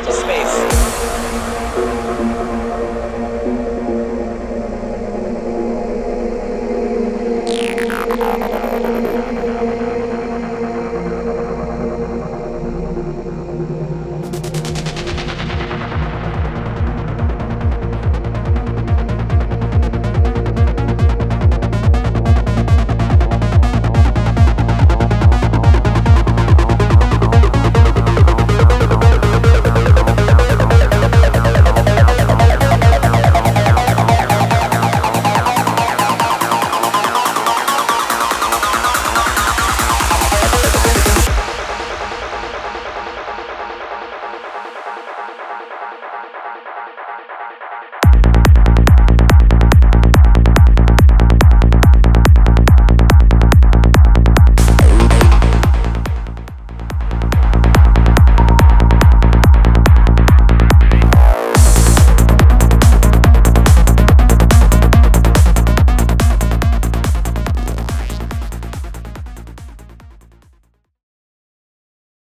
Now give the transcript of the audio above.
Into space.